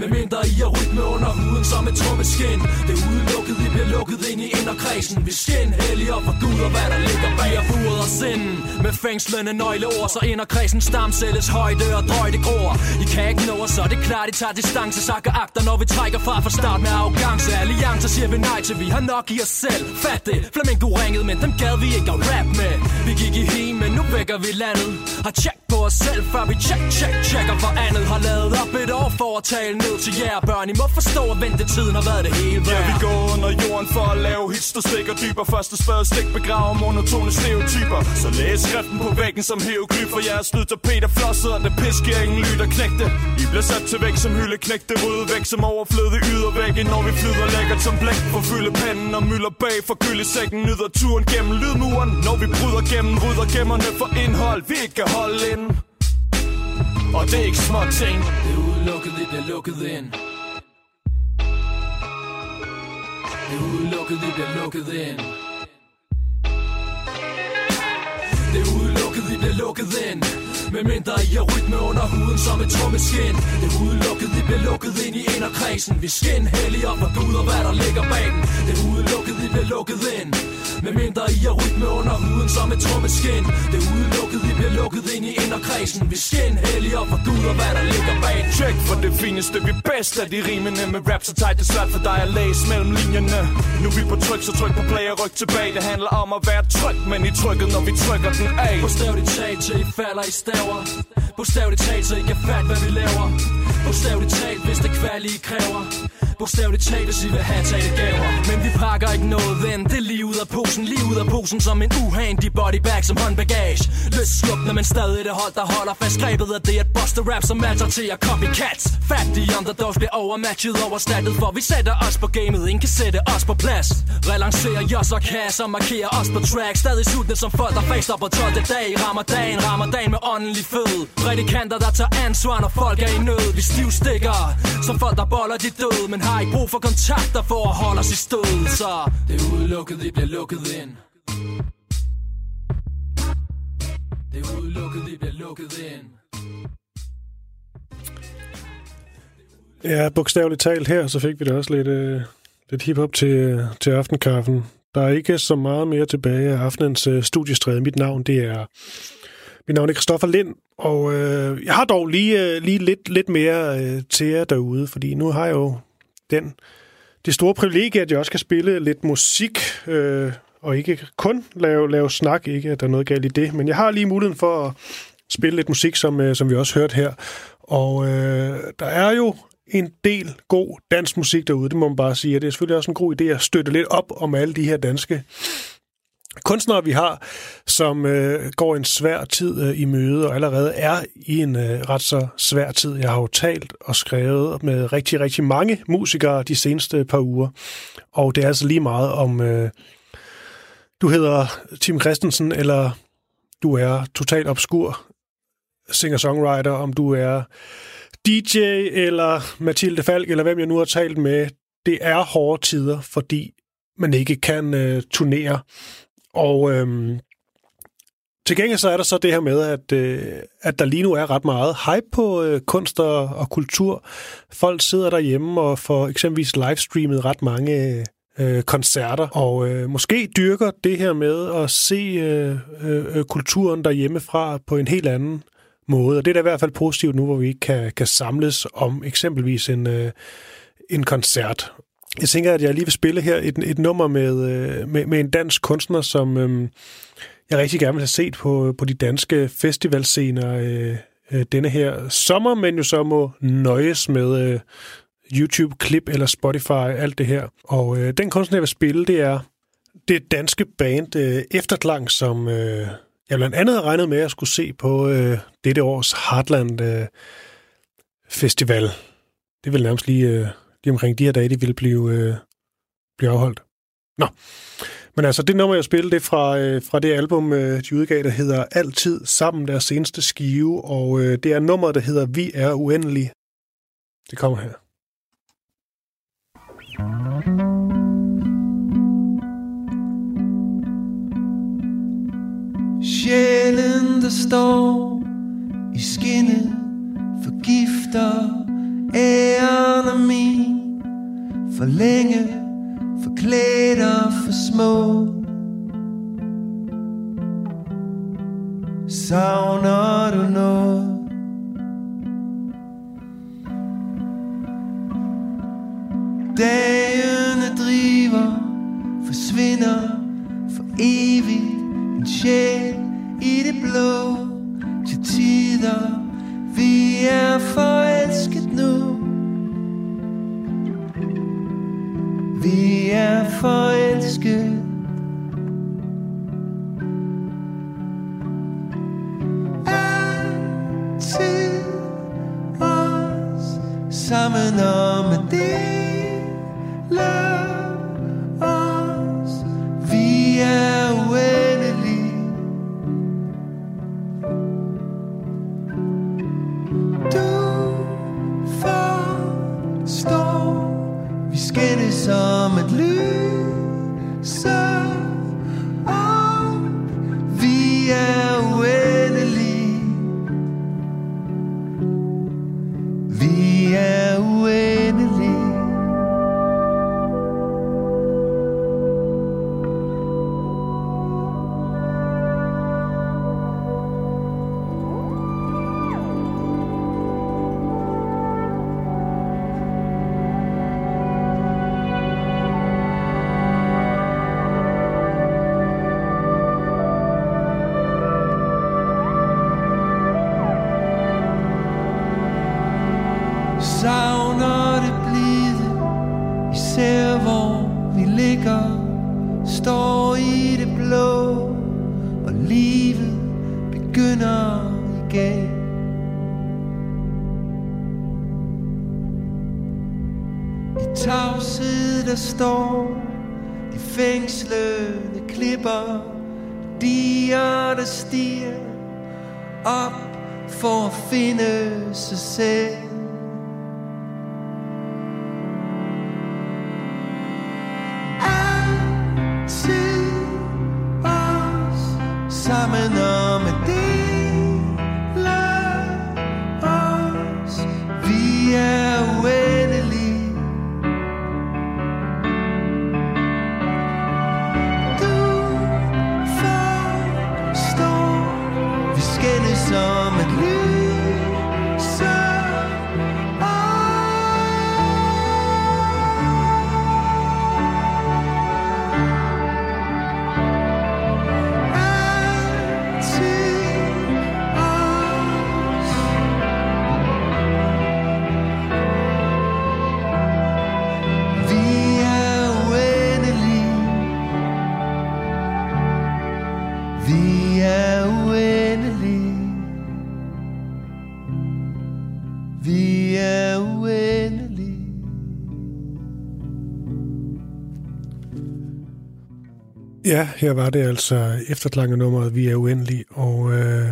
Med mindre I har rytme under huden som et trommeskin. Det er udelukket, I bliver lukket ind i inderkredsen. Vi skin hellig op for Gud og hvad der ligger bag Vi buret os ind. Med fængslende nøgleord Så inderkredsen stamcelles højde og drøjde gror. I kan ikke nå os, så det er klart, I tager distance Sakker agter, når vi trækker fra fra start med arrogance. Alliancer siger vi nej til, vi har nok i os selv. Fat det, Flamingo ringede, men dem gad vi ikke at rap med. Vi gik i hi, men nu vækker vi landet. Har tjek på os selv, før vi check, check, checker for andet. Har lavet op et år for at tale ned til jer børn. I må forstå, at ventetiden har været det hele værd Ja, vi går under jorden for at lave hits, der stikker dybere. Første spadestik begraver monotone stereotyper. Så læs skriften på væggen som hieroglyfer Jeres lyd tapet er flosset, og det pis giver ingen lyd og knægte. I bliver sat til væk som hylde knægte Rydde væk som overfløde ydervægge. Når vi flyder lækkert som blæk For fylde pennen og mylder bag af For gyldesækken Nyder turen gennem lydmuren. Når vi bryder gennem rydder gemmerne for indhold Vi ikke kan holde ind. Og det er ikke små ting. Det er udelukket, det bliver lukket ind. Det er udelukket, det bliver lukket ind. Det er udelukket, det bliver lukket ind med mindre I har rytme under huden som et trommeskin Det er udelukket, det bliver lukket ind i inderkredsen. Vi skin hellig op og Gud hvad der ligger bag den. Det er udelukket, det bliver lukket ind med mindre I har rytme under huden som et trommeskin Det er udelukket, I bliver lukket ind i inderkredsen. Vi skin hellig op for Gud og hvad der ligger bag. Check for det fineste, vi er bedst af de rimende. Med rap så tight, det er svært for dig at læse mellem linjerne. Nu er vi på tryk, så tryk på play og ryk tilbage. Det handler om at være tryg, men i trykket, når vi trykker den af. Bogstaveligt talt, til I falder i staver. Bogstaveligt talt, så I kan fatte, hvad vi laver. Bogstaveligt talt, hvis det I kræver Bogstaveligt talt, hvis I vil have taget gaver Men vi pakker ikke noget, ven Det er lige ud af posen, lige ud af posen Som en uhandy bodybag som håndbagage. Løs slukkende, men stadig det hold, der holder fast. Grebet Af det at buster rap, som matcher til at copycats Fattige underdogs bliver overmatchet overstattet For vi sætter os på gamet, ingen kan sætte os på plads. Relancerer jos og kasser, markerer os på track Stadig sultne som folk, der face op på 12. dag. Rammer den med åndelig fød Prædikanter, der tager ansvar, når folk er i nød. Vi stivstikker, som folk, der boller de døde. Men har ikke brug for kontakter for at holde os i stød Så det er udelukket, I bliver lukket ind Det er udelukket, I bliver lukket ind Ja, bogstaveligt talt her, så fik vi da også lidt, øh, lidt hiphop til, til aftenkaffen. Der er ikke så meget mere tilbage af aftenens øh, studiestræde. Mit navn, det er... Mit navn er Christoffer Lind, og øh, jeg har dog lige, øh, lige lidt, lidt mere øh, til jer derude, fordi nu har jeg jo den, det store privilegie, at jeg også kan spille lidt musik, øh, og ikke kun lave, lave snak, ikke at der er noget galt i det, men jeg har lige muligheden for at spille lidt musik, som, øh, som vi også hørte her. Og øh, der er jo en del god dansk musik derude, det må man bare sige. Og det er selvfølgelig også en god idé at støtte lidt op om alle de her danske kunstnere, vi har, som øh, går en svær tid øh, i møde, og allerede er i en øh, ret så svær tid. Jeg har jo talt og skrevet med rigtig, rigtig mange musikere de seneste par uger, og det er altså lige meget om øh, du hedder Tim Christensen, eller du er totalt obskur singer-songwriter, om du er DJ eller Mathilde Falk, eller hvem jeg nu har talt med, det er hårde tider, fordi man ikke kan øh, turnere. Og øhm, til gengæld så er der så det her med, at, øh, at der lige nu er ret meget hype på øh, kunst og, og kultur. Folk sidder derhjemme og får eksempelvis livestreamet ret mange øh, koncerter, og øh, måske dyrker det her med at se øh, øh, kulturen derhjemmefra på en helt anden måde. Og det er da i hvert fald positivt nu, hvor vi ikke kan, kan samles om eksempelvis en, øh, en koncert. Jeg tænker, at jeg lige vil spille her et, et nummer med, øh, med, med en dansk kunstner, som øh, jeg rigtig gerne vil have set på, på de danske festivalscener øh, øh, denne her sommer, men jo så må nøjes med øh, YouTube-klip eller Spotify, alt det her. Og øh, den kunstner, jeg vil spille, det er det danske band øh, Efterklang, som øh, jeg blandt andet har regnet med at skulle se på øh, dette års Heartland øh, Festival. Det vil nærmest lige, øh, lige omkring de her dage, det vil blive, øh, blive afholdt. Nå, men altså det nummer, jeg spillede, det er fra, øh, fra det album, øh, de udgav, der hedder Altid Sammen, deres seneste skive, og øh, det er nummeret, der hedder Vi er uendelige. Det kommer her. Sjælen, der står i skinnet, forgifter æren af min. For længe, forklædt og for små. Savner du noget? Dagene driver, forsvinder for evigt en sjæl i det blå til tider. Vi er forelsket nu. Vi er forelsket. Altid os sammen om at sammen om at Ja, her var det altså efterklange nummeret Vi er uendelige, og øh,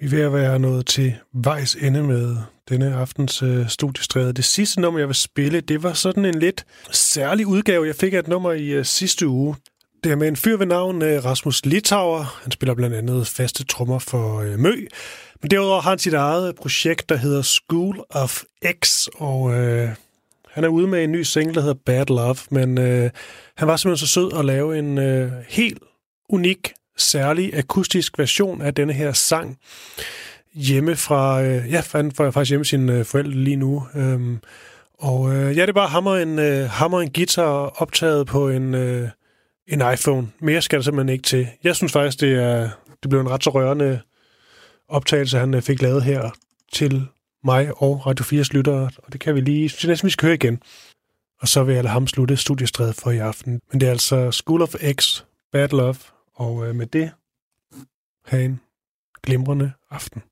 Vi er ved at være nået til vejs ende med denne aftens øh, studiestræde. Det sidste nummer, jeg vil spille, det var sådan en lidt særlig udgave, jeg fik af et nummer i øh, sidste uge. Det er med en fyr ved navn øh, Rasmus Litauer. Han spiller blandt andet faste trommer for øh, Mø. Men derudover har han sit eget projekt, der hedder School of X, og øh, han er ude med en ny single, der hedder Bad Love, men øh, han var simpelthen så sød at lave en øh, helt unik, særlig akustisk version af denne her sang hjemme fra, øh, ja, han får faktisk hjemme sine øh, forældre lige nu. Øhm, og øh, ja, det er bare hammer en, øh, hammer en guitar optaget på en, øh, en iPhone. Mere skal der simpelthen ikke til. Jeg synes faktisk, det er det blev en ret så rørende optagelse, han øh, fik lavet her til mig og Radio 4's lyttere, og det kan vi lige, så næsten vi skal høre igen. Og så vil jeg lade ham slutte studiestrædet for i aften. Men det er altså School of X, Bad Love, og øh, med det, have en glimrende aften.